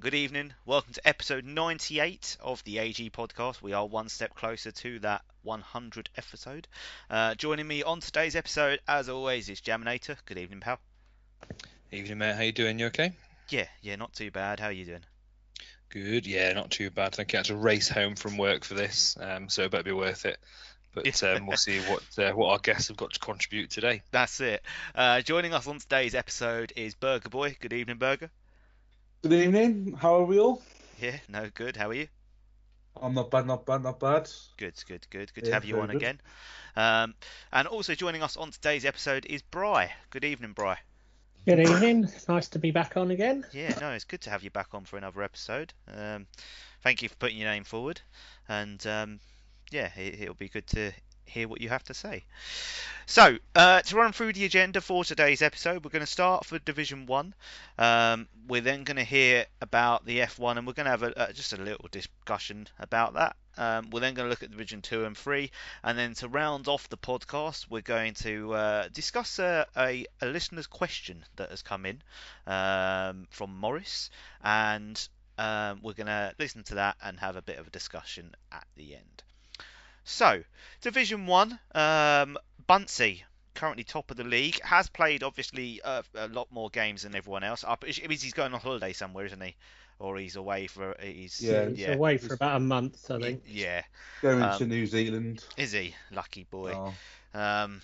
Hello and good good evening. Welcome to episode 98 of the AG podcast. We are one step closer to that 100 episode. Uh, joining me on today's episode, as always, is Jaminator. Good evening, pal. Evening, mate. How you doing? You okay? Yeah, yeah, not too bad. How are you doing? Good. Yeah, not too bad. Thank you. I had to race home from work for this, um, so it better be worth it. But um, we'll see what uh, what our guests have got to contribute today. That's it. Uh, joining us on today's episode is Burger Boy. Good evening, Burger. Good evening. How are we all? Yeah, no, good. How are you? I'm not bad, not bad, not bad. Good, good, good. Good to have you on good. again. Um, and also joining us on today's episode is Bry. Good evening, Bry. Good evening. Nice to be back on again. Yeah, no, it's good to have you back on for another episode. Um, thank you for putting your name forward, and um, yeah, it, will be good to hear what you have to say. So, uh, to run through the agenda for today's episode, we're going to start for Division 1. Um, we're then going to hear about the F1 and we're going to have a, uh, just a little discussion about that. Um, we're then going to look at Division 2 and 3. And then to round off the podcast, we're going to uh, discuss a, a, a, listener's question that has come in um, from Morris. And um, we're going to listen to that and have a bit of a discussion at the end. So, Division 1, um, Bunsey, currently top of the league, has played obviously uh, a lot more games than everyone else. It means he's going on holiday somewhere, isn't he? Or he's away for he's yeah, he's yeah. away for about a month, I think. Yeah, going um, to New Zealand. Is he lucky boy? Oh. Um,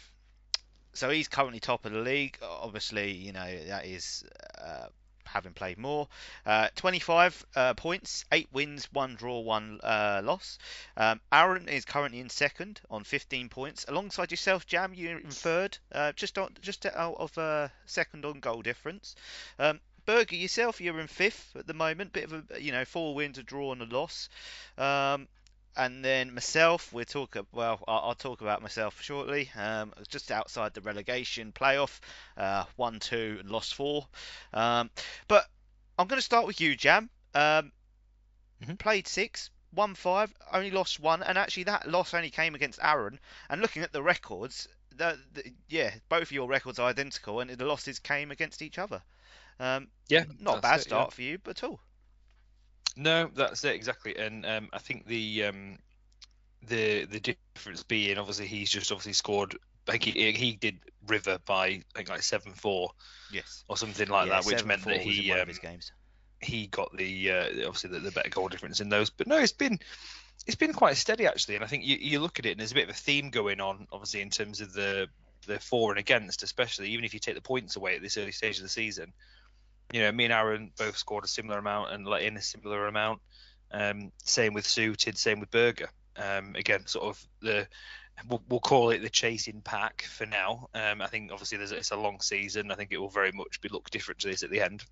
so he's currently top of the league. Obviously, you know that is uh, having played more. Uh, 25 uh, points, 8 wins, 1 draw, 1 uh, loss. Um, Aaron is currently in second on 15 points. Alongside yourself, Jam, you're in third, uh, just, on, just out of uh, second on goal difference. Um, Burger, yourself, you're in fifth at the moment. Bit of a, you know, four wins, a draw, and a loss. Um, and then myself, we'll talk. Well, I'll, I'll talk about myself shortly. Um, just outside the relegation playoff, uh, one, two, and lost four. Um, but I'm going to start with you, Jam. Um, mm-hmm. Played six, won five, only lost one, and actually that loss only came against Aaron. And looking at the records, the, the, yeah, both of your records are identical, and the losses came against each other. Um, yeah, not a bad it, start yeah. for you, but at all. No, that's it exactly, and um, I think the um, the the difference being obviously he's just obviously scored. Like he, he did River by I think like seven four, yes, or something like yeah, that, which meant that he um, he got the uh, obviously the, the, better goal difference in those. But no, it's been it's been quite steady actually, and I think you, you look at it and there's a bit of a theme going on, obviously in terms of the the for and against, especially even if you take the points away at this early stage of the season you know, me and Aaron both scored a similar amount and let in a similar amount. Um, same with Suited, same with Burger. Um, again, sort of the we'll, we'll, call it the chasing pack for now. Um, I think obviously there's it's a long season. I think it will very much be look different to this at the end.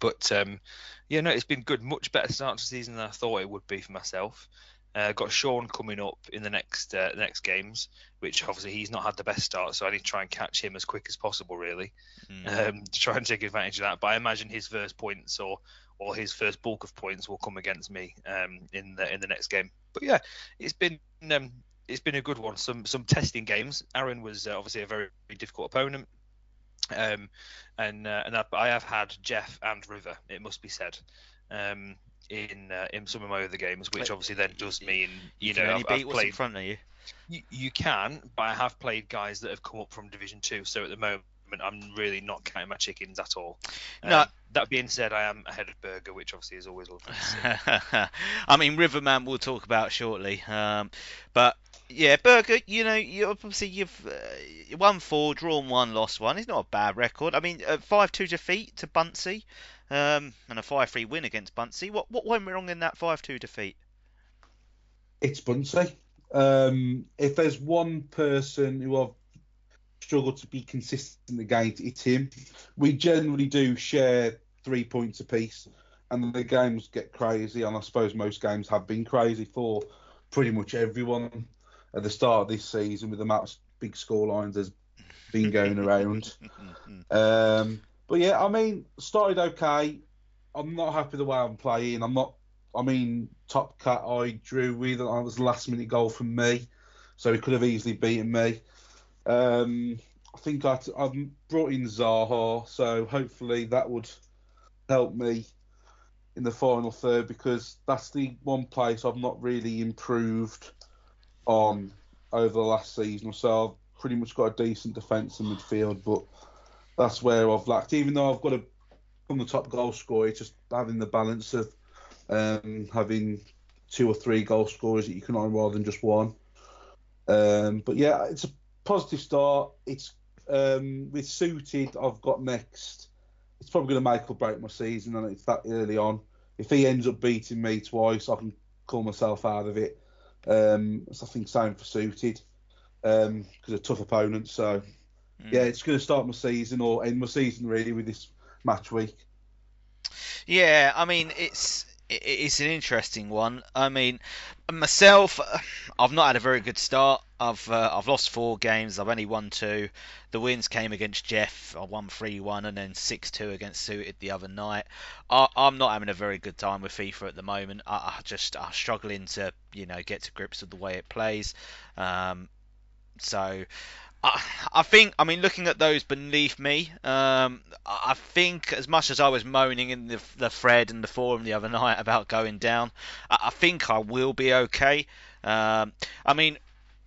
But um, yeah, no, it's been good. Much better start to season than I thought it would be for myself. Uh, got Sean coming up in the next uh, next games, which obviously he's not had the best start, so I need to try and catch him as quick as possible, really, mm. um, to try and take advantage of that. But I imagine his first points or or his first bulk of points will come against me um, in the in the next game. But yeah, it's been um, it's been a good one. Some some testing games. Aaron was uh, obviously a very, very difficult opponent. Um, and uh, and I, I have had Jeff and River. It must be said. Um, in uh, in some of my other games, which obviously then does mean you, you know I've, I've played in front of you. you. You can, but I have played guys that have come up from Division Two. So at the moment, I'm really not counting my chickens at all. No. Um, that being said, I am ahead of Burger, which obviously is always lovely. I mean, Riverman we'll talk about shortly, um, but yeah, Burger, you know, you obviously you've uh, won four, drawn one, lost one. It's not a bad record. I mean, uh, five two defeat to Bunsey um, and a 5 3 win against Buncey. What, what went wrong in that 5 2 defeat? It's Buncey. Um, if there's one person who I've struggled to be consistent against, it's him. We generally do share three points apiece, and the games get crazy. And I suppose most games have been crazy for pretty much everyone at the start of this season with the amount of big score lines there's been going around. um, but yeah, I mean, started okay. I'm not happy the way I'm playing. I'm not. I mean, top cat I drew with. That was last minute goal from me, so he could have easily beaten me. Um, I think I have brought in Zaha, so hopefully that would help me in the final third because that's the one place I've not really improved on over the last season. So I've pretty much got a decent defence in midfield, but that's where I've lacked. Even though I've got a from the top goal scorer, just having the balance of um, having two or three goal scorers that you can on rather than just one. Um, but yeah, it's a positive start. It's um, with suited. I've got next. It's probably going to make or break my season, and it's that early on. If he ends up beating me twice, I can call myself out of it. Um, so I think same for suited because um, a tough opponent. So mm. yeah, it's going to start my season or end my season really with this match week. Yeah, I mean it's it's an interesting one. I mean, myself, I've not had a very good start. I've uh, I've lost four games. I've only won two. The wins came against Jeff. I won three one and then six two against Suited the other night. I, am not having a very good time with FIFA at the moment. I, I, just I'm struggling to you know get to grips with the way it plays. Um, so I, think, I mean, looking at those beneath me, um, I think as much as I was moaning in the, the thread and the forum the other night about going down, I, I think I will be okay. Um, I mean,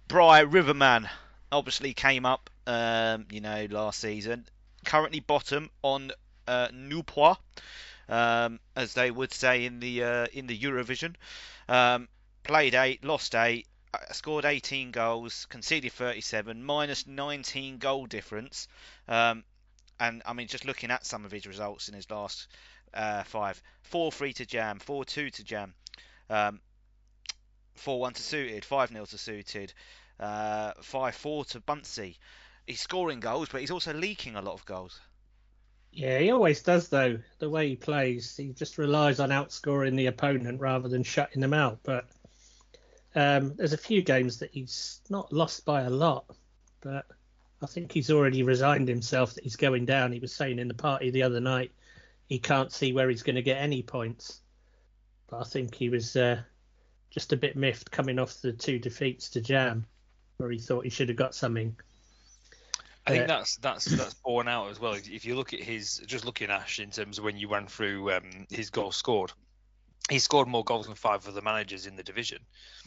Bry Riverman obviously came up, um, you know, last season. Currently bottom on uh, nul points, um, as they would say in the uh, in the Eurovision. Um, played eight, lost eight, scored 18 goals, conceded 37, minus 19 goal difference. Um, and I mean, just looking at some of his results in his last uh, five 4 3 to Jam, 4 2 to Jam, um, 4 1 to Suited, 5 0 to Suited, uh, 5 4 to Bunsey. He's scoring goals, but he's also leaking a lot of goals. Yeah, he always does though. The way he plays, he just relies on outscoring the opponent rather than shutting them out. But um, there's a few games that he's not lost by a lot, but I think he's already resigned himself that he's going down. He was saying in the party the other night he can't see where he's going to get any points. But I think he was uh, just a bit miffed coming off the two defeats to Jam, where he thought he should have got something. I think that's that's that's borne out as well. If you look at his, just looking Ash in terms of when you ran through um, his goals scored, he scored more goals than five of the managers in the division.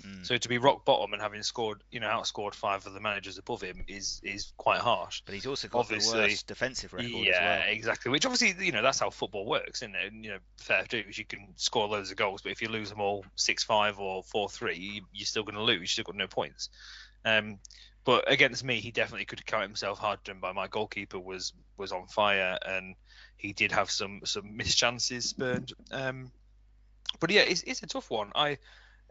Mm. So to be rock bottom and having scored, you know, outscored five of the managers above him is is quite harsh. But he's also got obviously, the worst defensive record. Yeah, well. exactly. Which obviously, you know, that's how football works, isn't it? And, you know, fair dues, you can score loads of goals, but if you lose them all six five or four three, you're still going to lose. You've still got no points. Um, but against me, he definitely could count himself hard done by. My goalkeeper was was on fire, and he did have some some missed chances spurned. Um, but yeah, it's, it's a tough one. I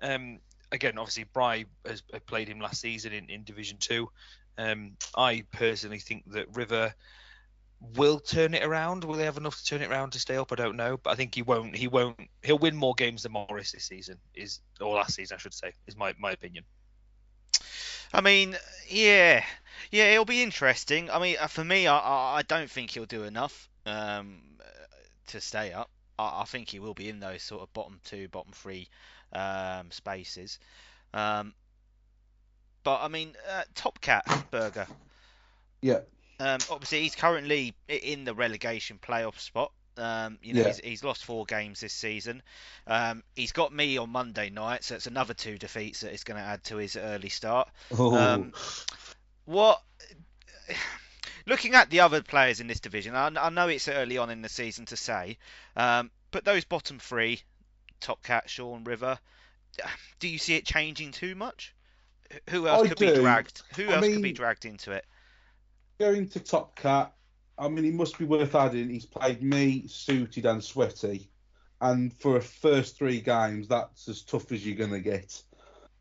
um, again, obviously, Bry has played him last season in, in Division Two. Um, I personally think that River will turn it around. Will they have enough to turn it around to stay up? I don't know, but I think he won't. He won't. He'll win more games than Morris this season. Is or last season, I should say. Is my my opinion. I mean, yeah, yeah, it'll be interesting. I mean, uh, for me, I I don't think he'll do enough um, to stay up. I, I think he will be in those sort of bottom two, bottom three um, spaces. Um, but I mean, uh, Top Cat Burger. Yeah. Um, obviously, he's currently in the relegation playoff spot. Um, you know, yeah. he's, he's, lost four games this season. Um, he's got me on Monday night, so it's another two defeats that is going to add to his early start. Oh. Um, what? Looking at the other players in this division, I, I know it's early on in the season to say, um, but those bottom three, Top Cat, Sean River, do you see it changing too much? Who else I could do. be dragged? Who I else mean, could be dragged into it? Going to Top Cat, I mean, it must be worth adding. He's played me, suited, and sweaty, and for a first three games, that's as tough as you're gonna get.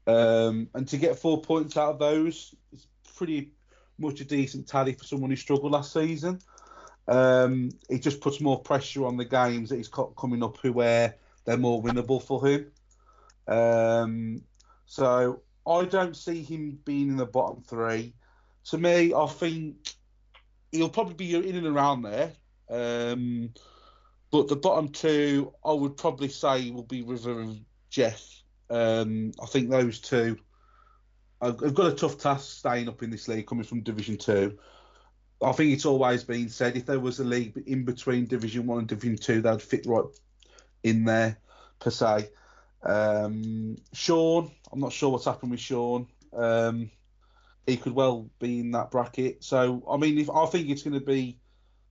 Um, and to get four points out of those, it's pretty much a decent tally for someone who struggled last season. Um, it just puts more pressure on the games that he's got coming up, where they're more winnable for him. Um, so I don't see him being in the bottom three. To me, I think he'll probably be in and around there. Um, but the bottom two, I would probably say, will be River and Jeff. Um, I think those two I've got a tough task staying up in this league, coming from Division Two. I think it's always been said if there was a league in between Division One and Division Two, they'd fit right in there per se. Um, Sean, I'm not sure what's happened with Sean. Um, he could well be in that bracket. So I mean, if I think it's going to be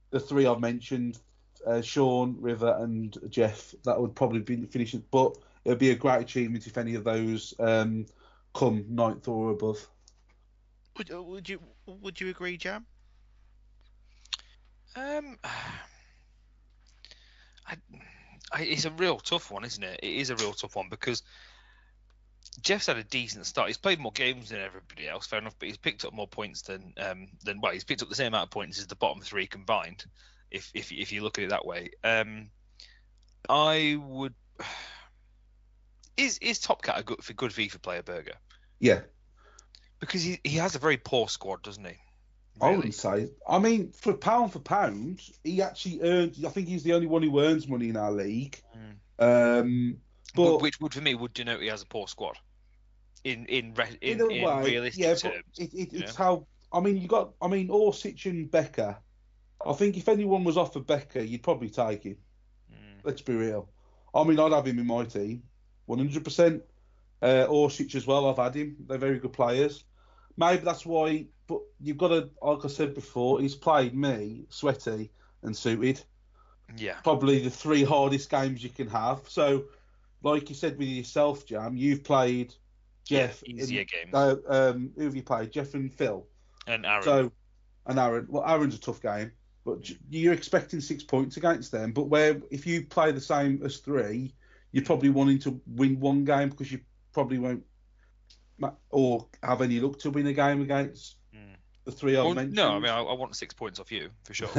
the three I've mentioned, uh, Sean, River, and Jeff, that would probably be finishing. But it would be a great achievement if any of those um, come ninth or above. Would, uh, would you would you agree, Jam? Um, I, I, it's a real tough one, isn't it? It is a real tough one because Jeff's had a decent start. He's played more games than everybody else, fair enough, but he's picked up more points than um, than well, he's picked up the same amount of points as the bottom three combined. If if if you look at it that way, um, I would. Is is Top Cat a good for good FIFA player, Burger? Yeah, because he he has a very poor squad, doesn't he? Really? I wouldn't say. I mean, for pound for pound, he actually earns. I think he's the only one who earns money in our league. Mm. Um, but, which would for me would denote he has a poor squad. In in in, in, in way, realistic yeah, terms, it, it, it's know? how. I mean, you got. I mean, Orsic and Becker. I think if anyone was offered Becker, you'd probably take him. Mm. Let's be real. I mean, I'd have him in my team, 100%. Uh, Orsic as well. I've had him. They're very good players. Maybe that's why but you've got to, like I said before, he's played me, Sweaty, and Suited. Yeah. Probably the three hardest games you can have. So, like you said with yourself, Jam, you've played Jeff. Yeah, easier in, games. Uh, um, who have you played? Jeff and Phil. And Aaron. So, and Aaron. Well, Aaron's a tough game, but you're expecting six points against them. But where if you play the same as three, you're probably wanting to win one game because you probably won't or have any luck to win a game against the three well, mentioned. No, I mean I, I, want six points off you for sure.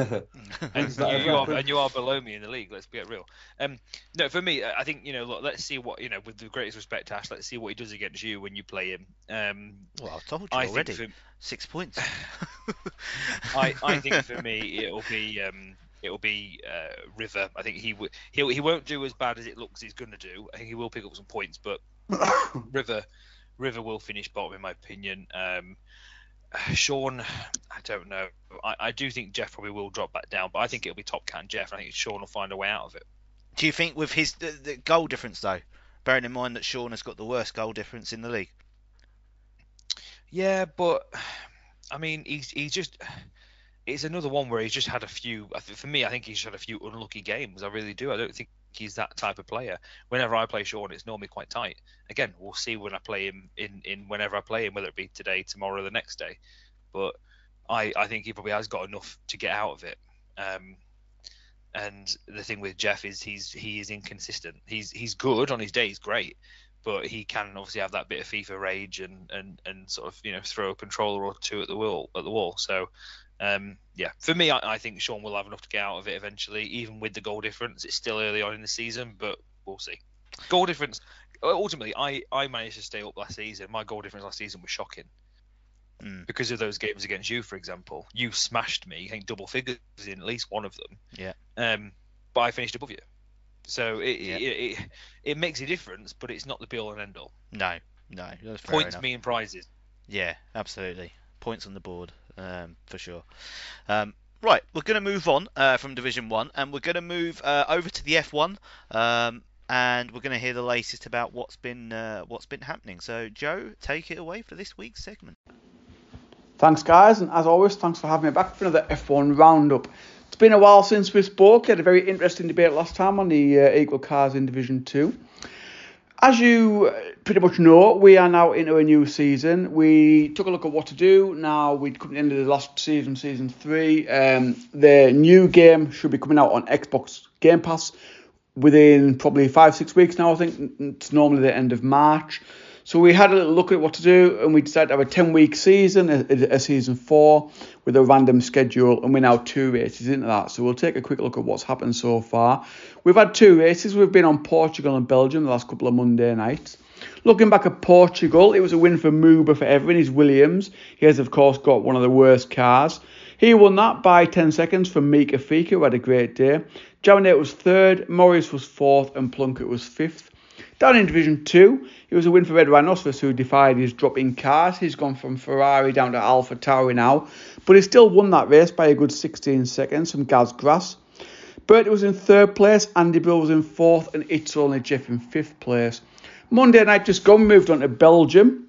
and, you, you are, and, you are, below me in the league. Let's get real. Um, no, for me, I think you know. Look, let's see what you know. With the greatest respect, Ash, let's see what he does against you when you play him. Um, well, I've told you I already. For, six points. I, I think for me it'll be um, it'll be uh, River. I think he w- he he won't do as bad as it looks he's going to do. I think he will pick up some points, but River River will finish bottom in my opinion. Um, Sean, I don't know. I, I do think Jeff probably will drop back down, but I think it'll be Top Cat and Jeff. I think Sean will find a way out of it. Do you think with his the, the goal difference though, bearing in mind that Sean has got the worst goal difference in the league? Yeah, but I mean, he's he's just it's another one where he's just had a few. For me, I think he's had a few unlucky games. I really do. I don't think he's that type of player. Whenever I play Sean, it's normally quite tight. Again, we'll see when I play him in, in whenever I play him, whether it be today, tomorrow, the next day. But I, I think he probably has got enough to get out of it. Um, and the thing with Jeff is he's he is inconsistent. He's he's good on his day, he's great, but he can obviously have that bit of FIFA rage and, and, and sort of you know throw a controller or two at the wall at the wall. So um, yeah, for me, I, I, think Sean will have enough to get out of it eventually, even with the goal difference. It's still early on in the season, but we'll see. Goal difference. Ultimately, I, I managed to stay up last season. My goal difference last season was shocking mm. because of those games against you, for example. You smashed me, I think double figures in at least one of them. Yeah. Um, but I finished above you. So it, yeah. it, it, it makes a difference, but it's not the be all and end all. No, no. Points mean prizes. Yeah, absolutely. Points on the board um, for sure. Um, right, we're going to move on uh, from Division One, and we're going to move uh, over to the F1, um, and we're going to hear the latest about what's been uh, what's been happening. So, Joe, take it away for this week's segment. Thanks, guys, and as always, thanks for having me back for another F1 roundup. It's been a while since we spoke. We had a very interesting debate last time on the uh, Equal Cars in Division Two. As you pretty much know, we are now into a new season. We took a look at what to do. Now we'd come to the end of the last season, season three. Um, the new game should be coming out on Xbox Game Pass within probably five, six weeks now. I think it's normally the end of March. So we had a little look at what to do, and we decided to have a 10 week season, a, a, season four, with a random schedule, and we're now two races into that. So we'll take a quick look at what's happened so far. We've had two races. We've been on Portugal and Belgium the last couple of Monday nights. Looking back at Portugal, it was a win for Muba for Everin. He's Williams. He has, of course, got one of the worst cars. He won that by 10 seconds from Mika Fika, who had a great day. Jaminator was third, Morris was fourth, and Plunkett was fifth. Down in Division 2, it was a win for Red Rhinoceros who defied his dropping cars. He's gone from Ferrari down to Alpha Tauri now, but he still won that race by a good 16 seconds from Gaz Grass. Bertie was in third place, Andy Bill was in fourth, and It's Only Jeff in fifth place. Monday night just gone, moved on to Belgium.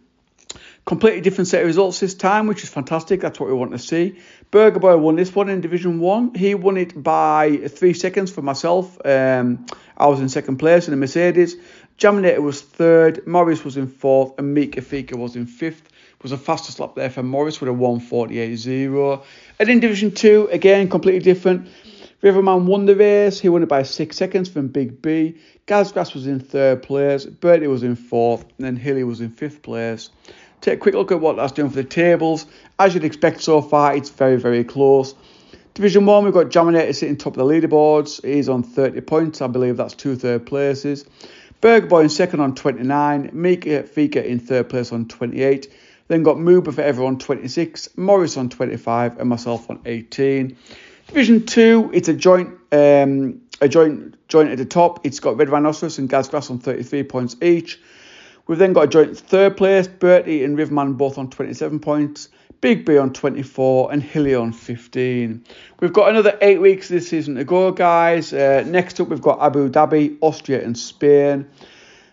Completely different set of results this time, which is fantastic. That's what we want to see. Burger Boy won this one in Division 1. He won it by three seconds for myself. Um, I was in second place in the Mercedes. Jaminator was third, Morris was in fourth, and Mika Fika was in fifth. It was a faster lap there for Morris with a 148.0. And in Division 2, again, completely different. Riverman won the race. He won it by six seconds from Big B. Gazgrass was in third place. Bertie was in fourth. And then Hilly was in fifth place. Take a quick look at what that's doing for the tables. As you'd expect so far, it's very, very close. Division 1, we've got Jaminator sitting top of the leaderboards. He's on 30 points. I believe that's two third places. Burger Boy in second on 29, Mika Fika in third place on 28. Then got Moober for everyone 26, Morris on 25, and myself on 18. Division 2, it's a joint um, a joint joint at the top. It's got Red Rhinoceros and Gazgrass on 33 points each. We've then got a joint third place, Bertie and Riverman both on 27 points. Big B on 24 and Hilly on 15. We've got another eight weeks this season to go, guys. Uh, next up, we've got Abu Dhabi, Austria, and Spain.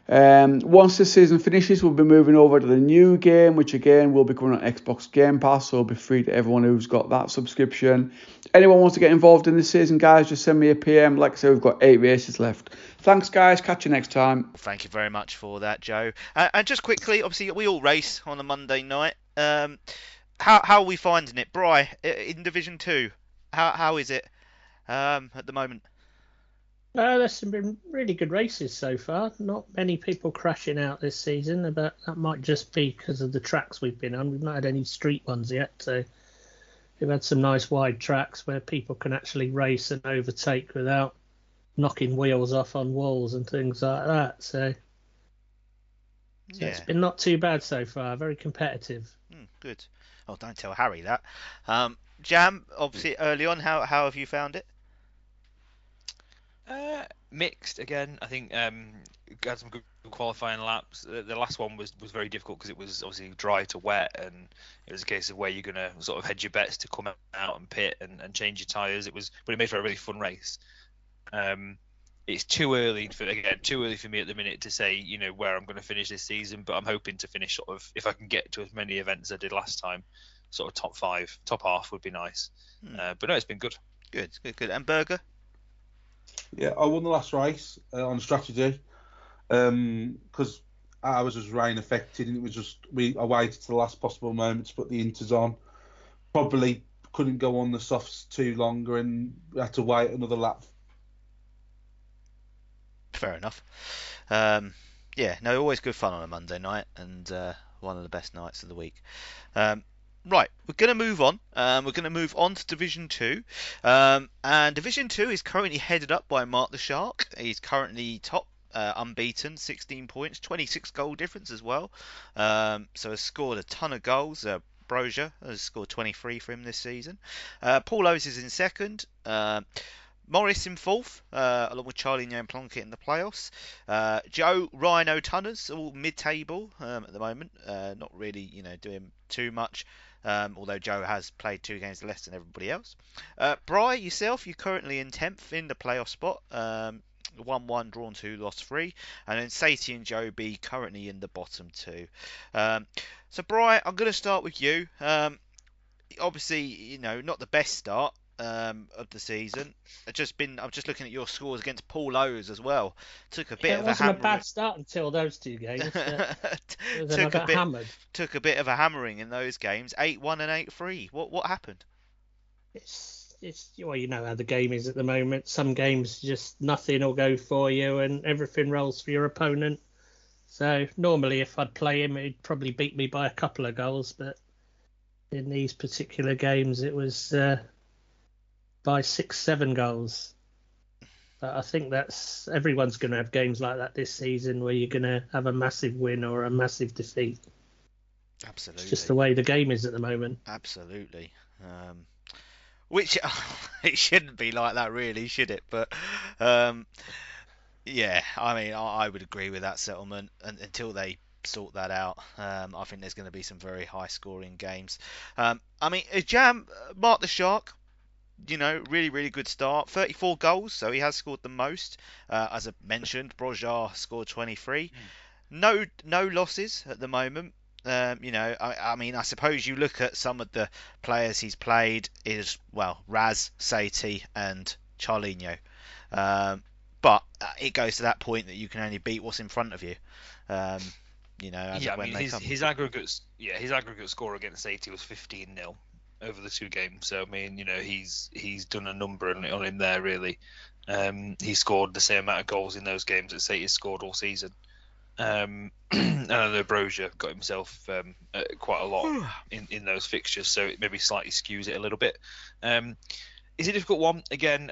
Um, once the season finishes, we'll be moving over to the new game, which again will be coming on Xbox Game Pass, so it'll be free to everyone who's got that subscription. Anyone wants to get involved in this season, guys, just send me a PM. Like I said, we've got eight races left. Thanks, guys. Catch you next time. Thank you very much for that, Joe. Uh, and just quickly, obviously, we all race on a Monday night. Um, how how are we finding it, Bry, in Division Two? How how is it um, at the moment? Uh, there's been really good races so far. Not many people crashing out this season, but that might just be because of the tracks we've been on. We've not had any street ones yet, so we've had some nice wide tracks where people can actually race and overtake without knocking wheels off on walls and things like that. So, so yeah. it's been not too bad so far. Very competitive. Mm, good. Oh, don't tell Harry that. Um, Jam, obviously early on, how how have you found it? Uh, mixed again. I think um, had some good qualifying laps. The, last one was, was very difficult because it was obviously dry to wet, and it was a case of where you're to sort of hedge your bets to come out and pit and, and change your tyres. It was, but it made for a really fun race. Um, it's too early for again too early for me at the minute to say you know where I'm going to finish this season, but I'm hoping to finish sort of if I can get to as many events as I did last time, sort of top five, top half would be nice. Hmm. Uh, but no, it's been good. Good, good, good. And Burger. Yeah, I won the last race uh, on strategy because um, I was just rain affected and it was just we I waited to the last possible moment to put the inters on. Probably couldn't go on the softs too longer and had to wait another lap. Fair enough. Um, yeah, no, always good fun on a Monday night and uh, one of the best nights of the week. Um, Right, we're going to move on. Um, we're going to move on to Division 2. Um, and Division 2 is currently headed up by Mark the Shark. He's currently top, uh, unbeaten, 16 points, 26 goal difference as well. Um, so has scored a ton of goals. Uh, Broja has scored 23 for him this season. Uh, Paul Lowes is in second. Uh, Morris in fourth, uh, along with Charlinho Plunkett in the playoffs. Uh, Joe Rhino Tunners, all mid-table um, at the moment, uh, not really, you know, doing too much um, although Joe has played two games less than everybody else. Uh, Bry, yourself, you're currently in 10th in the playoff spot. Um, 1 1, drawn 2, lost 3. And then Saty and Joe B currently in the bottom two. Um, so, Bry, I'm going to start with you. Um, obviously, you know, not the best start um, of the season. I've just been. I'm just looking at your scores against Paul Lowes as well. Took a bit yeah, of a wasn't a bad start until those two games. took a bit. Hammered. Took a bit of a hammering in those games. Eight one and eight three. What what happened? It's it's well, you know how the game is at the moment. Some games just nothing will go for you, and everything rolls for your opponent. So normally, if I'd play him, he'd probably beat me by a couple of goals, but in these particular games, it was. Uh, by six, seven goals. But I think that's everyone's going to have games like that this season where you're going to have a massive win or a massive defeat. Absolutely. It's just the way the game is at the moment. Absolutely. Um, which it shouldn't be like that, really, should it? But um, Yeah, I mean, I, I would agree with that settlement and, until they sort that out. Um, I think there's going to be some very high scoring games. Um, I mean, Jam, uh, Mark the Shark, you know, really, really good start. 34 goals, so he has scored the most. Uh, as I mentioned, Broja scored 23. Mm. No, no losses at the moment. Um, you know, I, I, mean, I suppose you look at some of the players he's played is well, Raz, Saïté, and Charlinho. Um, but uh, it goes to that point that you can only beat what's in front of you. Um, you know, yeah, I mean, his, his aggregate, yeah, his aggregate score against Saïté was 15 0 over the two games. So I mean, you know, he's he's done a number on, on him there really. Um, he scored the same amount of goals in those games that Saïté scored all season. Um, and I know Broja got himself um, uh, quite a lot in, in those fixtures, so it maybe slightly skews it a little bit. Um, it's a difficult one. Again,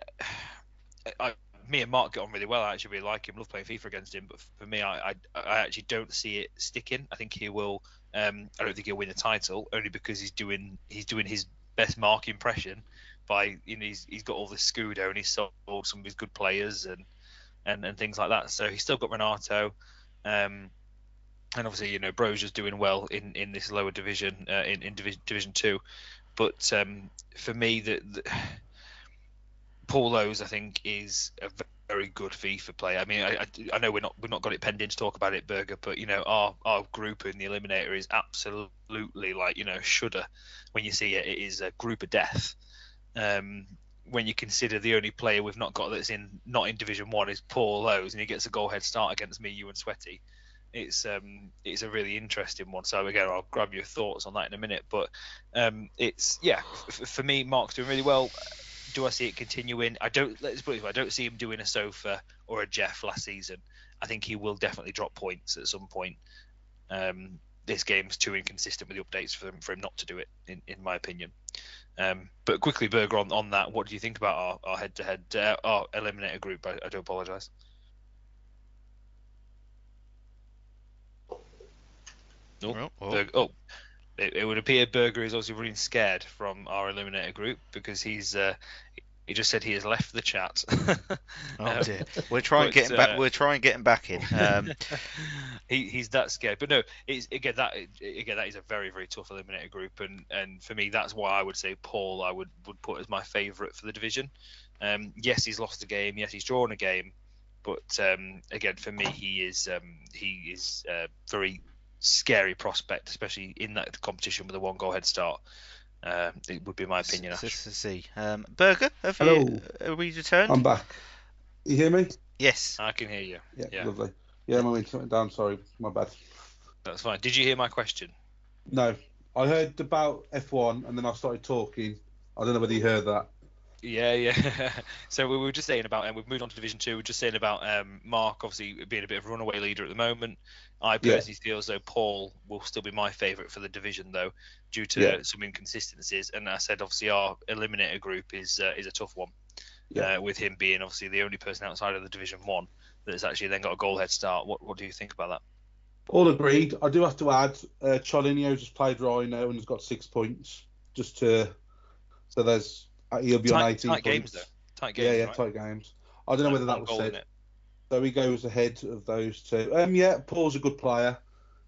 I, me and Mark get on really well. I actually really like him. Love playing FIFA against him. But for me, I, I, I actually don't see it sticking. I think he will. Um, I don't think he'll win the title only because he's doing he's doing his best Mark impression by you know he's, he's got all this Scudo and he's sold some of his good players and and, and things like that. So he's still got Renato. Um, and obviously, you know, Broja's doing well in, in this lower division, uh, in, in division, division two. But um, for me, the, the Paul I think, is a very good FIFA player. I mean, I, I, know we're not we've not got it penned in to talk about it, Burger, but you know, our our group in the Eliminator is absolutely like you know shudder when you see it. It is a group of death. Um, when you consider the only player we've not got that's in not in Division One is Paul Lowes, and he gets a goal head start against me, you and Sweaty. It's um it's a really interesting one. So again, I'll grab your thoughts on that in a minute. But um, it's yeah, f- for me, Mark's doing really well do I see it continuing? I don't. Let's put it I don't see him doing a Sofa or a Jeff last season. I think he will definitely drop points at some point. Um, this game's too inconsistent with the updates for him for him not to do it, in, in my opinion. Um, but quickly, Burger, on, on that, what do you think about our, our head-to-head, uh, our eliminator group? I, I do apologise. Oh, oh. oh, it, it, would appear Burger is also really scared from our eliminator group because he's uh, he just said he has left the chat. oh dear. We're trying but, getting uh, back. We're trying getting back in. Um, he, he's that scared, but no. It's again that again that is a very very tough eliminator group, and and for me that's why I would say Paul I would would put as my favourite for the division. Um, yes, he's lost a game. Yes, he's drawn a game, but um, again for me he is um, he is uh, very scary prospect, especially in that competition with a one goal head start. Uh, it would be my opinion. To see. Um, Burger, have Hello. you have we returned? I'm back. You hear me? Yes. I can hear you. Yeah, yeah. lovely. Yeah, my internet went down. Sorry, my bad. That's fine. Did you hear my question? No, I heard about F1 and then I started talking. I don't know whether you heard that. Yeah, yeah. so we were just saying about, and we've moved on to Division Two. We're just saying about um, Mark, obviously being a bit of a runaway leader at the moment. I personally yeah. feel as though Paul will still be my favourite for the division, though, due to yeah. some inconsistencies. And I said, obviously, our eliminator group is uh, is a tough one, yeah. uh, with him being obviously the only person outside of the Division One that's actually then got a goal head start. What what do you think about that? All agreed. I do have to add, uh, Charlinho just played Rhino and has got six points. Just to so there's he'll be tight, on 18 tight points. games though. Tight games. Yeah, yeah, right? tight games. I don't know whether that was said. So he goes ahead of those two. Um, yeah, Paul's a good player.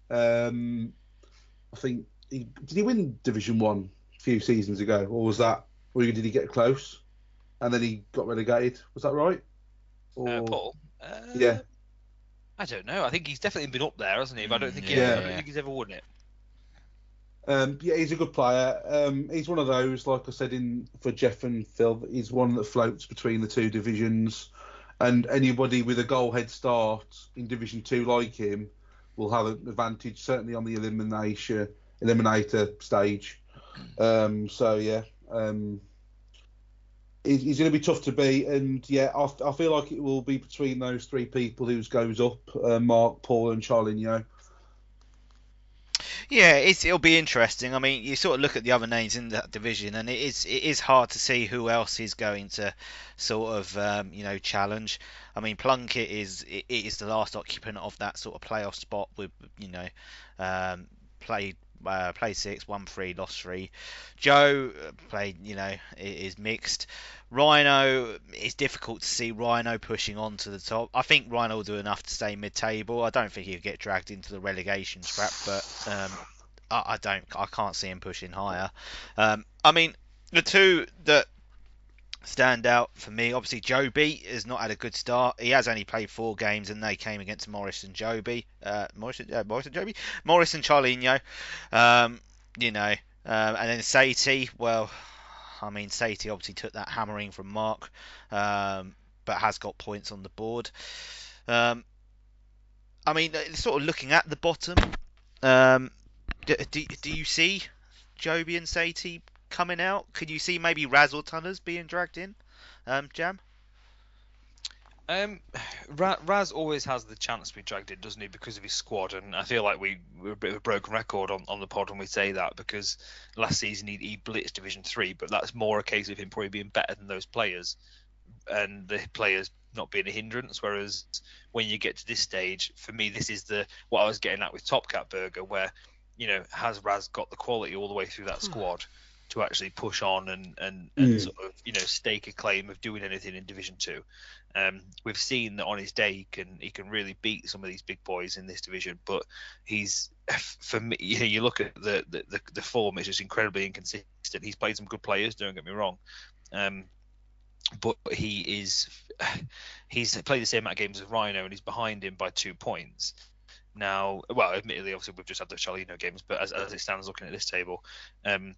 Um, I think he, did he win Division One a few seasons ago, or was that, or did he get close and then he got relegated? Was that right? Uh, or, uh, Paul. Uh, yeah. I don't know. I think he's definitely been up there, hasn't he? But I don't think, he, yeah. I don't think he's ever won it. Um, yeah, he's a good player. Um, he's one of those, like I said in for Jeff and Phil, he's one that floats between the two divisions. And anybody with a goal head start in Division Two like him will have an advantage, certainly on the elimination eliminator stage. Um, so yeah, um, he's going to be tough to beat, and yeah, I, I, feel like it will be between those three people who goes up: uh, Mark, Paul, and Charlinho. Yeah, it'll be interesting. I mean, you sort of look at the other names in that division, and it is it is hard to see who else is going to sort of um, you know challenge. I mean, Plunkett is is the last occupant of that sort of playoff spot with you know um, played uh, played six, won three, lost three. Joe uh, played, you know, is mixed. Rhino, it's difficult to see Rhino pushing on to the top. I think Rhino will do enough to stay mid-table. I don't think he'll get dragged into the relegation scrap, but um, I, I, don't, I can't see him pushing higher. Um, I mean, the two that stand out for me. Obviously, Joby has not had a good start. He has only played four games, and they came against Morris and Joby. Uh, Morris, uh, Morris and Joby, Morris and Charlinho. Um, you know, um, and then Saty. Well, I mean, Saty obviously took that hammering from Mark, um, but has got points on the board. Um, I mean, uh, sort of looking at the bottom, um, do, do, do you see Joby and Saty coming out? Could you see maybe Razzle Tunners being dragged in? Um, Jam? Um, Raz always has the chance to be dragged in, doesn't he, because of his squad? And I feel like we, we're a bit of a broken record on, on the pod when we say that because last season he, he blitzed Division Three, but that's more a case of him probably being better than those players, and the players not being a hindrance. Whereas when you get to this stage, for me, this is the what I was getting at with Top Cat Burger, where you know has Raz got the quality all the way through that hmm. squad? to actually push on and and, and mm. sort of you know stake a claim of doing anything in Division Two. Um, we've seen that on his day he can he can really beat some of these big boys in this division, but he's for me you, know, you look at the, the the form it's just incredibly inconsistent. He's played some good players, don't get me wrong. Um, but he is he's played the same amount of games as Rhino and he's behind him by two points. Now, well, admittedly, obviously we've just had the Charlinho games, but as, as it stands looking at this table, um,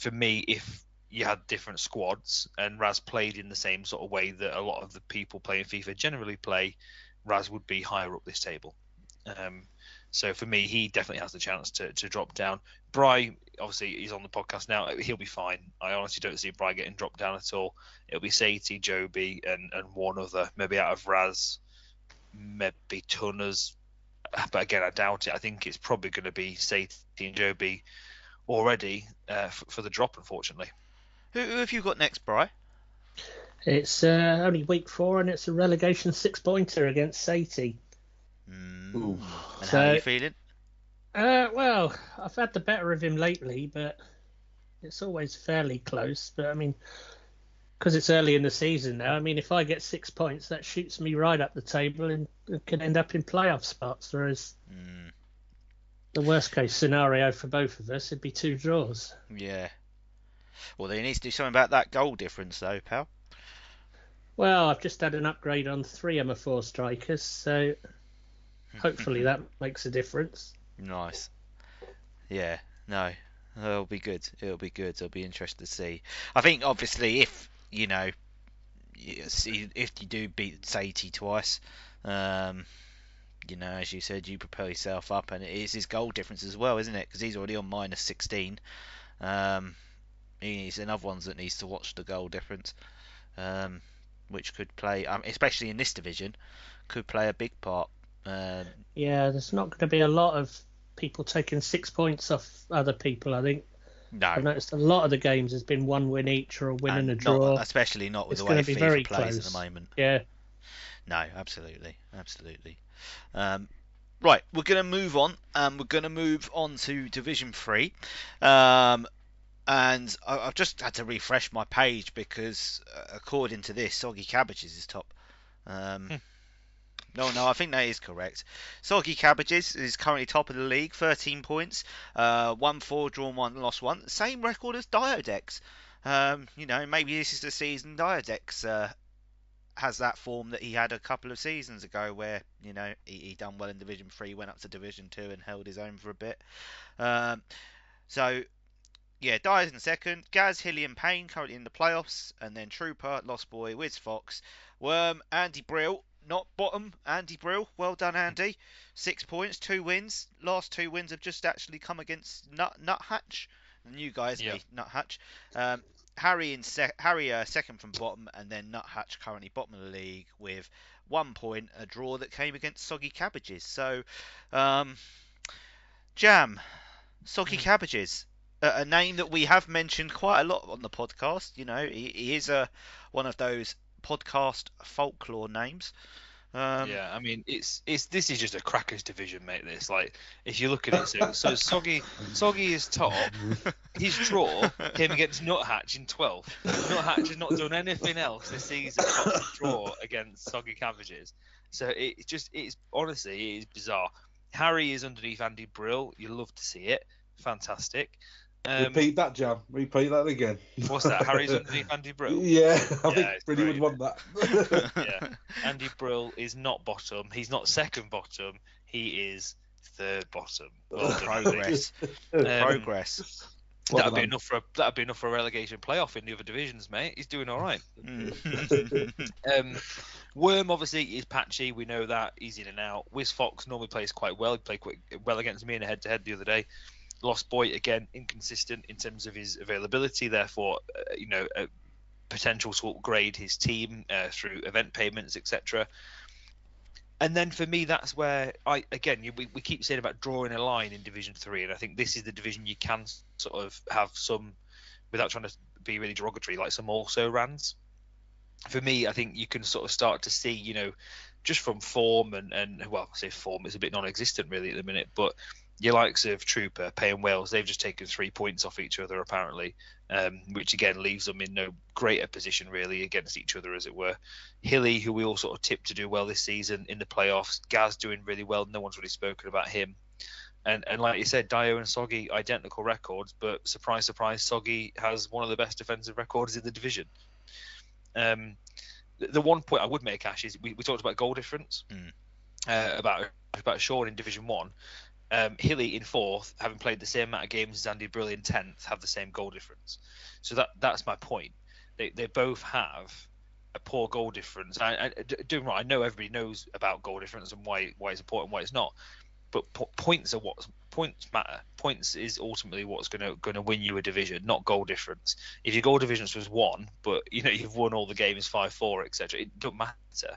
for me, if you had different squads and Raz played in the same sort of way that a lot of the people playing FIFA generally play, Raz would be higher up this table. Um, so for me, he definitely has the chance to, to drop down. Bry, obviously, he's on the podcast now. He'll be fine. I honestly don't see Bry getting dropped down at all. It'll be Saty, Joby, and, and one other, maybe out of Raz, maybe Tunners. But again, I doubt it. I think it's probably going to be Saty and Joby already uh, for, for, the drop, unfortunately. Who, who, have you got next, Bry? It's uh, only week four, and it's a relegation six pointer against Saty. Mm. And so, how are you feeling? Uh, well, I've had the better of him lately, but it's always fairly close. But I mean, because it's early in the season now, I mean, if I get six points, that shoots me right up the table and can end up in playoff spots. Whereas mm the worst case scenario for both of us would be two draws. Yeah. Well, they need to do something about that goal difference, though, pal. Well, I've just had an upgrade on three of my four strikers, so hopefully that makes a difference. Nice. Yeah. No. It'll be good. It'll be good. It'll be interesting to see. I think, obviously, if you know, if you do beat Saty twice, um, you know, as you said, you propel yourself up, and it is his goal difference as well, isn't it? Because he's already on minus 16. Um, he's another one that needs to watch the goal difference, um, which could play, um, especially in this division, could play a big part. Um, yeah, there's not going to be a lot of people taking six points off other people. I think. No. I've noticed a lot of the games has been one win each or a win and, and a draw. Not, especially not with it's the way FIFA plays close. at the moment. Yeah. No, absolutely, absolutely. Um, right, we're going to move on. Um, we're going to move on to Division Three. Um, and I, have just had to refresh my page because, uh, according to this, Soggy Cabbages is top. Um, hmm. No, no, I think that is correct. Soggy Cabbages is currently top of the league, 13 points, uh, won four, drawn one, lost one. Same record as Diodex. Um, you know, maybe this is the season Diodex uh, has that form that he had a couple of seasons ago, where you know he, he done well in Division Three, went up to Division Two, and held his own for a bit. Um, so yeah, Dyer's in second. Gaz, Hilly, and Payne currently in the playoffs, and then Trooper, Lost Boy, Wiz Fox, Worm, Andy Brill, not bottom. Andy Brill, well done, Andy. Six points, two wins. Last two wins have just actually come against Nut Nuthatch, the new guys, yep. Nuthatch. Um, Harry in sec- Harry uh, second from bottom, and then Nuthatch currently bottom of the league with one point, a draw that came against Soggy Cabbages. So, um, Jam, Soggy mm. Cabbages, a, name that we have mentioned quite a lot on the podcast. You know, he, he is a one of those podcast folklore names. Um, yeah, I mean, it's it's this is just a crackers division, mate. This like if you look at it, so, so Soggy Soggy is top. His draw came against Nuthatch in 12th. Nuthatch has not done anything else this season but draw against Soggy Cabbages. So it's just it's honestly it is bizarre. Harry is underneath Andy Brill. You love to see it. Fantastic. Um, Repeat that, Jam. Repeat that again. What's that? Harry's underneath Andy Brill. Yeah, I yeah, think Brady would want that. yeah, Andy Brill is not bottom. He's not second bottom. He is third bottom. Well Progress. um, Progress. that'd be enough for a, that'd be enough for a relegation playoff in the other divisions, mate. He's doing all right. um, Worm obviously is patchy. We know that he's in and out. Wiz Fox normally plays quite well. He played quite well against me in a head-to-head the other day. Lost Boy again inconsistent in terms of his availability. Therefore, uh, you know, a potential to upgrade his team uh, through event payments, etc. And then for me, that's where I again we, we keep saying about drawing a line in Division Three, and I think this is the division you can sort of have some, without trying to be really derogatory, like some also rans. For me, I think you can sort of start to see, you know, just from form and and well, I say form is a bit non-existent really at the minute, but your likes of Trooper, Payne Wales, they've just taken three points off each other apparently, um, which again leaves them in no greater position really against each other as it were. Hilly, who we all sort of tipped to do well this season in the playoffs, Gaz doing really well. No one's really spoken about him. And, and like you said, Dio and Soggy identical records, but surprise, surprise, Soggy has one of the best defensive records in the division. Um, the, the one point I would make, Ash, is we, we talked about goal difference, mm. uh, about about Sean in Division One um, Hilly in fourth, having played the same amount of games as Andy Brill in tenth, have the same goal difference. So that that's my point. They they both have a poor goal difference. I, I, doing right, I know everybody knows about goal difference and why why it's important, why it's not. But po- points are what points matter. Points is ultimately what's going to going to win you a division, not goal difference. If your goal difference was one, but you know you've won all the games five four, etc., it don't matter.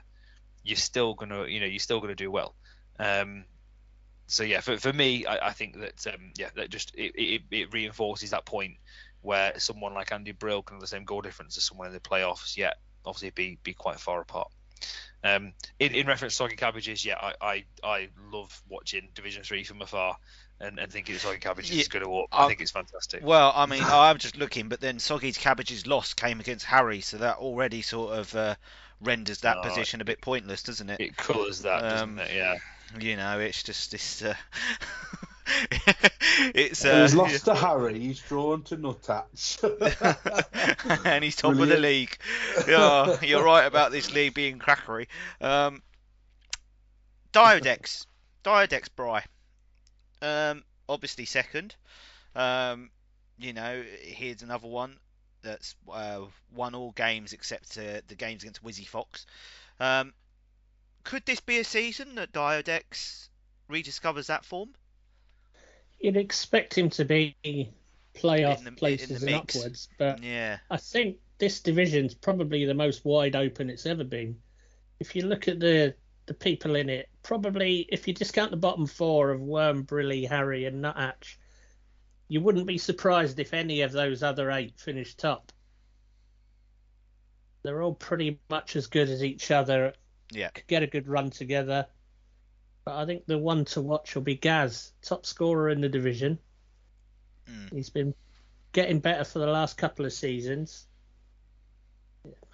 You're still gonna you know you're still gonna do well. Um, so yeah, for, for me, I, I think that um, yeah, that just it, it, it, reinforces that point where someone like Andy Brill can have the same goal difference as someone in the playoffs, yet obviously be be quite far apart. Um, in, in reference to Soggy Cabbages, yeah, I, I, I love watching Division Three from afar and, and thinking Soggy Cabbages yeah, is going to up. I, I think it's fantastic. Well, I mean, I'm just looking, but then Soggy's Cabbages loss came against Harry, so that already sort of uh, renders that no, position a bit pointless, doesn't it? It colours that, um, doesn't it? Yeah. You know, it's just this. Uh... it's uh, he's lost to Harry. He's drawn to Nuthatch, and he's top Brilliant. of the league. Oh, you're right about this league being crackery. Um, Diodex, Diodex Bry, um, obviously second. Um, you know, here's another one that's uh, won all games except uh, the games against Wizzy Fox. Um, could this be a season that Diodex rediscovers that form? You'd expect him to be playoff the, places and upwards, but yeah. I think this division's probably the most wide open it's ever been. If you look at the the people in it, probably if you discount the bottom four of Worm, Brilly, Harry, and Nuthatch, you wouldn't be surprised if any of those other eight finished top. They're all pretty much as good as each other yeah. Could get a good run together. But I think the one to watch will be Gaz, top scorer in the division. Mm. He's been getting better for the last couple of seasons.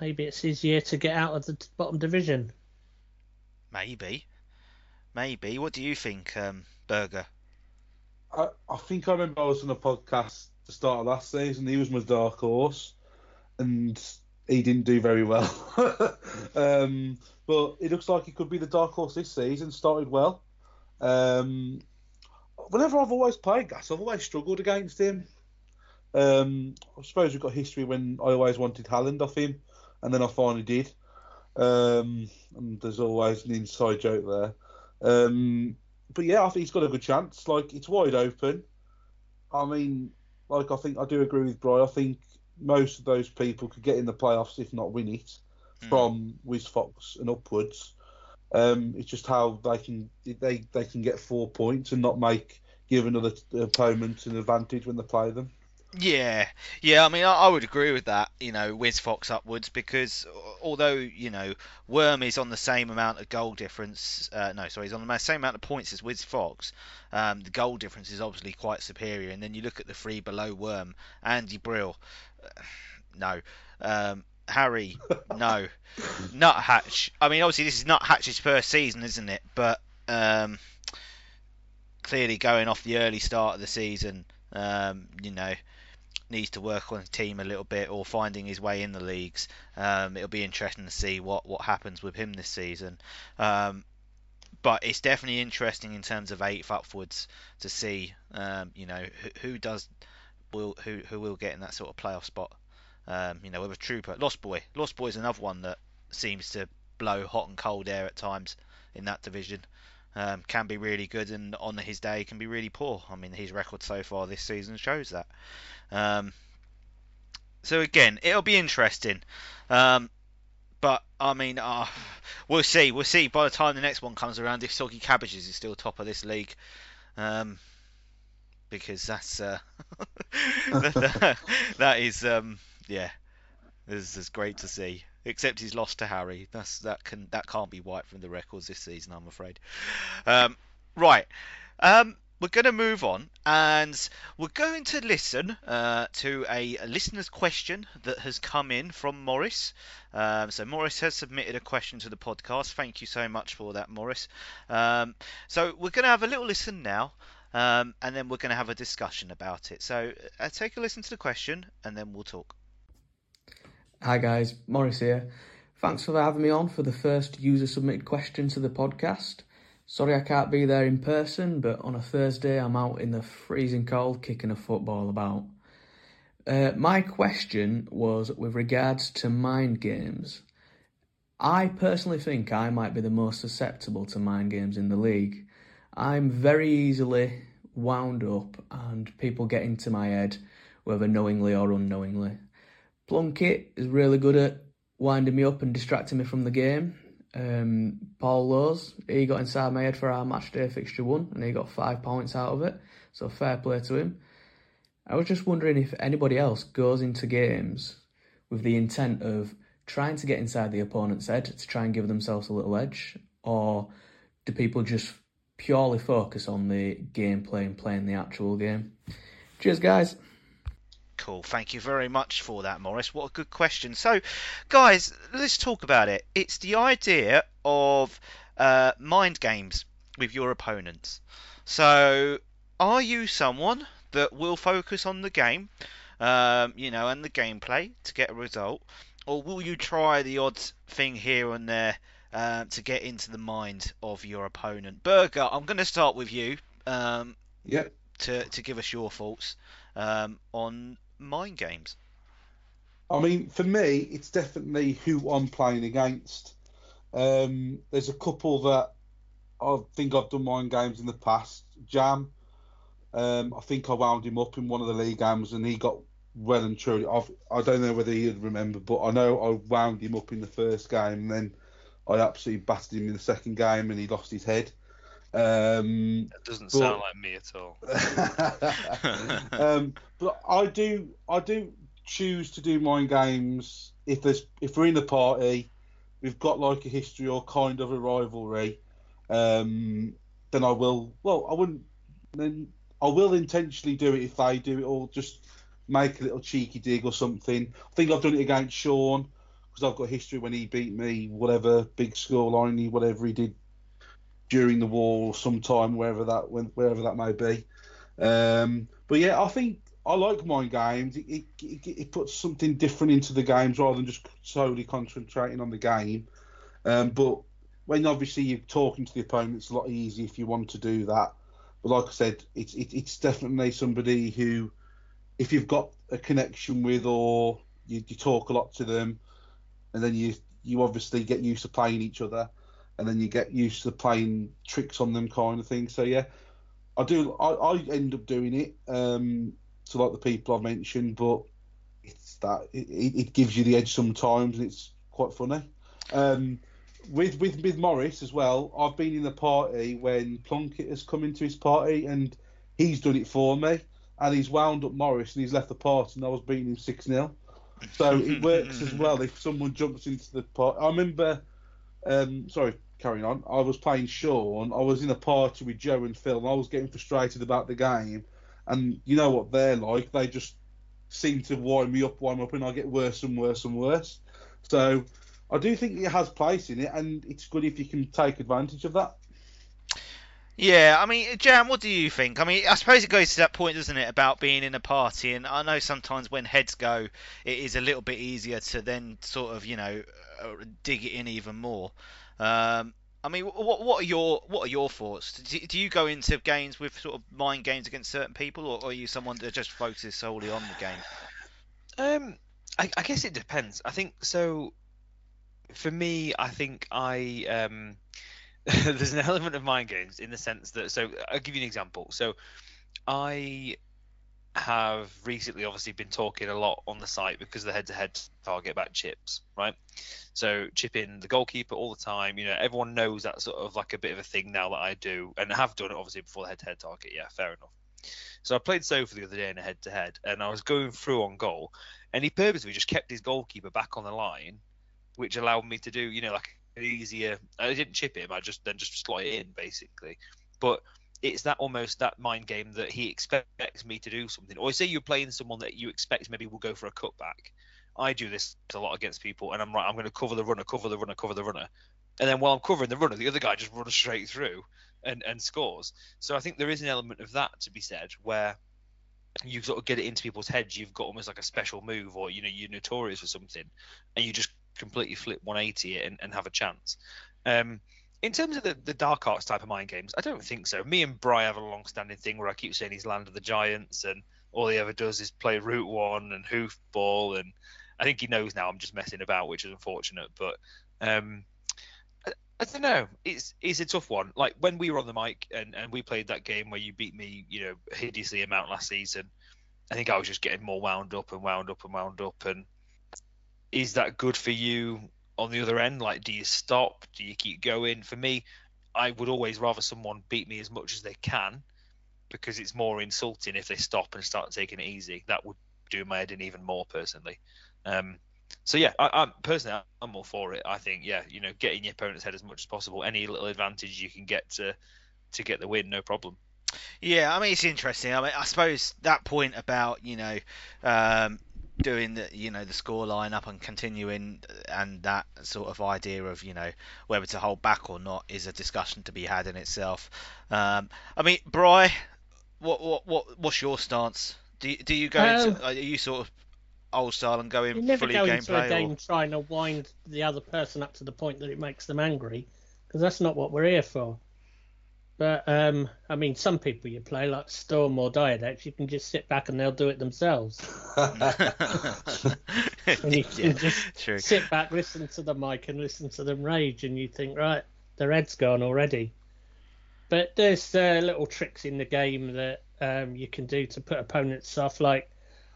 Maybe it's his year to get out of the bottom division. Maybe. Maybe. What do you think, um, Burger? I, I think I remember I was on a podcast the start of last season. He was my dark horse, and he didn't do very well. um, but it looks like he could be the dark horse this season. Started well. Um, whenever I've always played Gaz, I've always struggled against him. Um, I suppose we've got history when I always wanted Haaland off him, and then I finally did. Um, and there's always an inside joke there. Um, but yeah, I think he's got a good chance. Like it's wide open. I mean, like I think I do agree with Bry. I think most of those people could get in the playoffs if not win it mm. from Wiz Fox and upwards. Um, it's just how they can they they can get four points and not make give another opponent an advantage when they play them. Yeah, yeah. I mean, I, I, would agree with that. You know, Wiz Fox upwards because although you know Worm is on the same amount of goal difference, uh, no, sorry, he's on the same amount of points as Wiz Fox. Um, the goal difference is obviously quite superior. And then you look at the three below Worm, Andy Brill, no. Um, Harry, no. Nuthatch. I mean, obviously this is Nuthatch's first season, isn't it? But um, clearly going off the early start of the season, um, you know, needs to work on the team a little bit or finding his way in the leagues. Um, it'll be interesting to see what, what happens with him this season. Um, but it's definitely interesting in terms of eighth upwards to see, um, you know, who, who, does will who who will get in that sort of playoff spot. Um, you know, with a trooper, Lost Boy. Lost Boy is another one that seems to blow hot and cold air at times in that division. Um, can be really good and on his day can be really poor. I mean, his record so far this season shows that. Um, so again, it'll be interesting. Um, but I mean, uh, we'll see. We'll see by the time the next one comes around if Soggy Cabbages is still top of this league, um, because that's uh, that, is um, yeah, this is great to see. Except he's lost to Harry. That's that can that can't be wiped from the records this season, I'm afraid. Um, right. Um, we're going to move on and we're going to listen uh, to a, a, listener's question that has come in from Morris. Um, so, Morris has submitted a question to the podcast. Thank you so much for that, Morris. Um, so, we're going to have a little listen now um, and then we're going to have a discussion about it. So, uh, take a listen to the question and then we'll talk. Hi, guys. Morris here. Thanks for having me on for the first user submitted question to the podcast. Sorry I can't be there in person, but on a Thursday I'm out in the freezing cold kicking a football about. Uh, my question was with regards to mind games. I personally think I might be the most susceptible to mind games in the league. I'm very easily wound up and people get into my head, whether knowingly or unknowingly. Plunkett is really good at winding me up and distracting me from the game. Um, Paul Lowes, he got inside my head for our match day fixture one, and he got five points out of it. So fair play to him. I was just wondering if anybody else goes into games with the intent of trying to get inside the opponent's head to try and give themselves a little edge, or do people just purely focus on the gameplay and playing the actual game? Cheers, guys. Cool. Thank you very much for that, Morris. What a good question. So, guys, let's talk about it. It's the idea of uh, mind games with your opponents. So, are you someone that will focus on the game, um, you know, and the gameplay to get a result, or will you try the odd thing here and there uh, to get into the mind of your opponent? Burger, I'm going to start with you. Um, yep. To, to give us your thoughts um, on mind games? I mean, for me, it's definitely who I'm playing against. Um, there's a couple that I think I've done mind games in the past. Jam, um, I think I wound him up in one of the league games, and he got well and truly. I've, I do not know whether he'd remember, but I know I wound him up in the first game, and then I absolutely battered him in the second game, and he lost his head. Um, that doesn't but, sound like me at all. um, but I do, I do choose to do mind games if there's if we're in a party, we've got like a history or kind of a rivalry. Um, then I will. Well, I wouldn't. Then I will intentionally do it if they do it, or just make a little cheeky dig or something. I think I've done it against Sean because I've got history when he beat me, whatever big score line, whatever he did during the war, sometime wherever that wherever that may be. Um, but yeah, I think I like mind games. It, it, it, it, puts something different into the games rather than just solely concentrating on the game. Um, but when obviously you're talking to the opponent, it's a lot easier if you want to do that. But like I said, it's it, it's definitely somebody who, if you've got a connection with or you, you talk a lot to them, and then you you obviously get used to playing each other and then you get used to playing tricks on them kind of thing. So yeah, I do. I, I end up doing it um, to like the people I've mentioned, but it's that it, it gives you the edge sometimes, and it's quite funny. Um, with with with Morris as well, I've been in the party when Plunkett has come into his party, and he's done it for me. and he's wound up Morris and he's left the party, and I was beating him six 0 So it works as well if someone jumps into the pot. I remember, um, sorry, carrying on. I was playing Sean. I was in a party with Joe and Phil, and I was getting frustrated about the game. And you know what they're like? They just seem to wind me up, wind me up, and I get worse and worse and worse. So I do think it has place in it, and it's good if you can take advantage of that. Yeah, I mean, Jam, what do you think? I mean, I suppose it goes to that point, doesn't it, about being in a party? And I know sometimes when heads go, it is a little bit easier to then sort of, you know, uh, dig it in even more. Um, I mean, what what are your what are your thoughts? Do, do, you go into games with sort of mind games against certain people, or, or are you someone that just focuses solely on the game? Um, I, I guess it depends. I think so. For me, I think I um there's an element of mind games in the sense that so I'll give you an example. So I have recently obviously been talking a lot on the site because the head-to-head target back chips, right? So chipping the goalkeeper all the time. You know, everyone knows that sort of like a bit of a thing now that I do, and have done it obviously before the head-to-head target. Yeah, fair enough. So I played Sofa the other day in a head-to-head, and I was going through on goal, and he purposely just kept his goalkeeper back on the line, which allowed me to do, you know, like easier. Uh, I didn't chip him. I just then just slot it in basically. But it's that almost that mind game that he expects me to do something. Or say you're playing someone that you expect maybe will go for a cutback. I do this a lot against people, and I'm right. I'm going to cover the runner, cover the runner, cover the runner, and then while I'm covering the runner, the other guy just runs straight through and and scores. So I think there is an element of that to be said where you sort of get it into people's heads. You've got almost like a special move, or you know, you're notorious for something, and you just completely flip 180 and, and have a chance. Um, in terms of the, the dark arts type of mind games, I don't think so. Me and Bry have a long standing thing where I keep saying he's Land of the Giants, and all he ever does is play Route One and Hoofball, and I think he knows now I'm just messing about, which is unfortunate. But um, I, I, don't know. It's it's a tough one. Like when we were on the mic and, and we played that game where you beat me, you know, hideously amount last season. I think I was just getting more wound up and wound up and wound up, and is that good for you on the other end? Like, do you stop? Do you keep going? For me, I would always rather someone beat me as much as they can because it's more insulting if they stop and start taking it easy. That would do my head in even more personally. Um, so yeah, I, am personally I'm all for it. I think yeah, you know, getting your opponent's head as much as possible, any little advantage you can get to to get the win, no problem. Yeah, I mean it's interesting. I mean, I suppose that point about you know um, doing the you know the score line up and continuing and that sort of idea of you know whether to hold back or not is a discussion to be had in itself. Um, I mean, Bry, what what what what's your stance? Do you, do you go um, into, are you sort of old style and go in you never fully go gameplay? into a game or... trying to wind the other person up to the point that it makes them angry because that's not what we're here for. But um, I mean, some people you play like Storm or Diadex, you can just sit back and they'll do it themselves. and you can just true. sit back, listen to the mic, and listen to them rage, and you think, right, their head's gone already. But there's uh, little tricks in the game that um, you can do to put opponents off. Like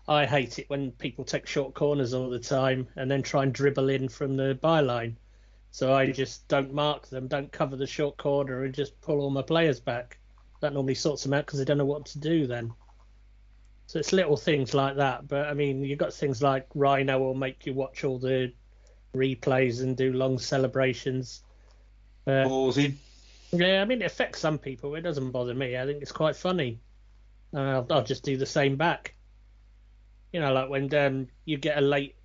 I hate it when people take short corners all the time and then try and dribble in from the byline. So I just don't mark them, don't cover the short corner, and just pull all my players back. That normally sorts them out because they don't know what to do then. So it's little things like that. But I mean, you've got things like Rhino will make you watch all the replays and do long celebrations. Uh, Ballsy. Yeah, I mean, it affects some people. It doesn't bother me. I think it's quite funny. I'll, I'll, just do the same back. You know, like when um, you get a late,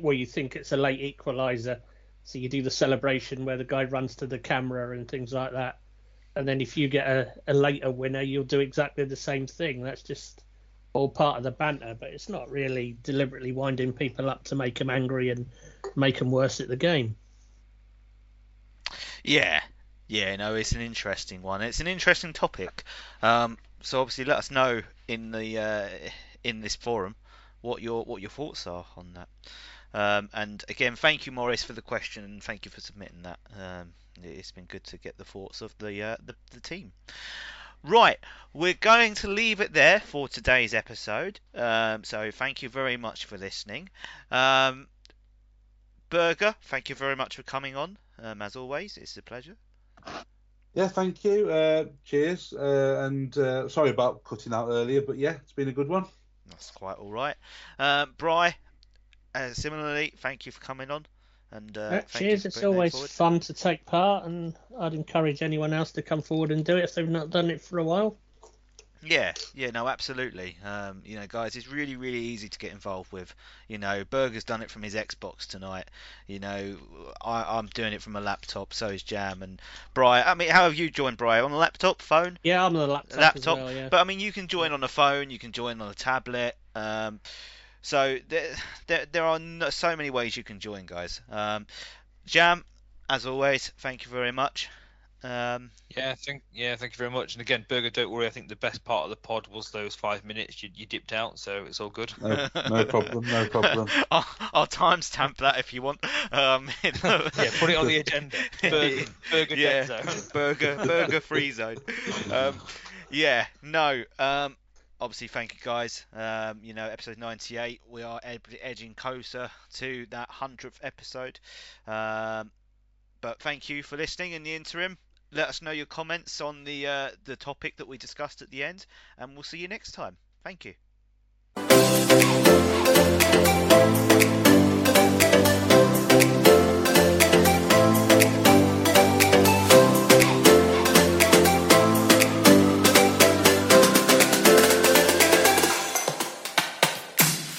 well, you think it's a late equaliser so you do the celebration where the guy runs to the camera and things like that. And then if you get a, a later winner, you'll do exactly the same thing. That's just all part of the banter, but it's not really deliberately winding people up to make them angry and make them worse at the game. Yeah, yeah, no, it's an interesting one. It's an interesting topic. Um, so obviously, let us know in the uh, in this forum what your what your thoughts are on that. Um, and again, thank you, Morris, for the question, and thank you for submitting that. Um, it's been good to get the thoughts of the, uh, the, the team. Right, we're going to leave it there for today's episode. Um, so thank you very much for listening. Um, Burger, thank you very much for coming on. Um, as always, it's a pleasure. Yeah, thank you. Uh, cheers. Uh, and uh, sorry about cutting out earlier, but yeah, it's been a good one. That's quite all right. Um, Bry, uh, similarly, thank you for coming on. And uh, cheers. It's always fun to take part, and I'd encourage anyone else to come forward and do it if they've not done it for a while. Yeah, yeah, no, absolutely. Um, you know, guys, it's really, really easy to get involved with. You know, Burger's done it from his Xbox tonight. You know, I, am doing it from a laptop. So is Jam and Brian. I mean, how have you joined Brian on a laptop, phone? Yeah, I'm on a laptop. Laptop, well, yeah. but I mean, you can join on a phone. You can join on a tablet. Um, so there, there, there are no, so many ways you can join, guys. Um, Jam, as always, thank you very much. Um, yeah, thank yeah, thank you very much. And again, Burger, don't worry. I think the best part of the pod was those five minutes you, you dipped out, so it's all good. No, no problem, no problem. I'll, I'll timestamp that if you want. Um, yeah, put it on the agenda. Burger, burger yeah, zone. burger, burger free zone. Um, yeah, no. Um, obviously, thank you guys. Um, you know, episode 98, we are ed- edging closer to that hundredth episode. Um, but thank you for listening in the interim let us know your comments on the uh, the topic that we discussed at the end, and we'll see you next time. Thank you.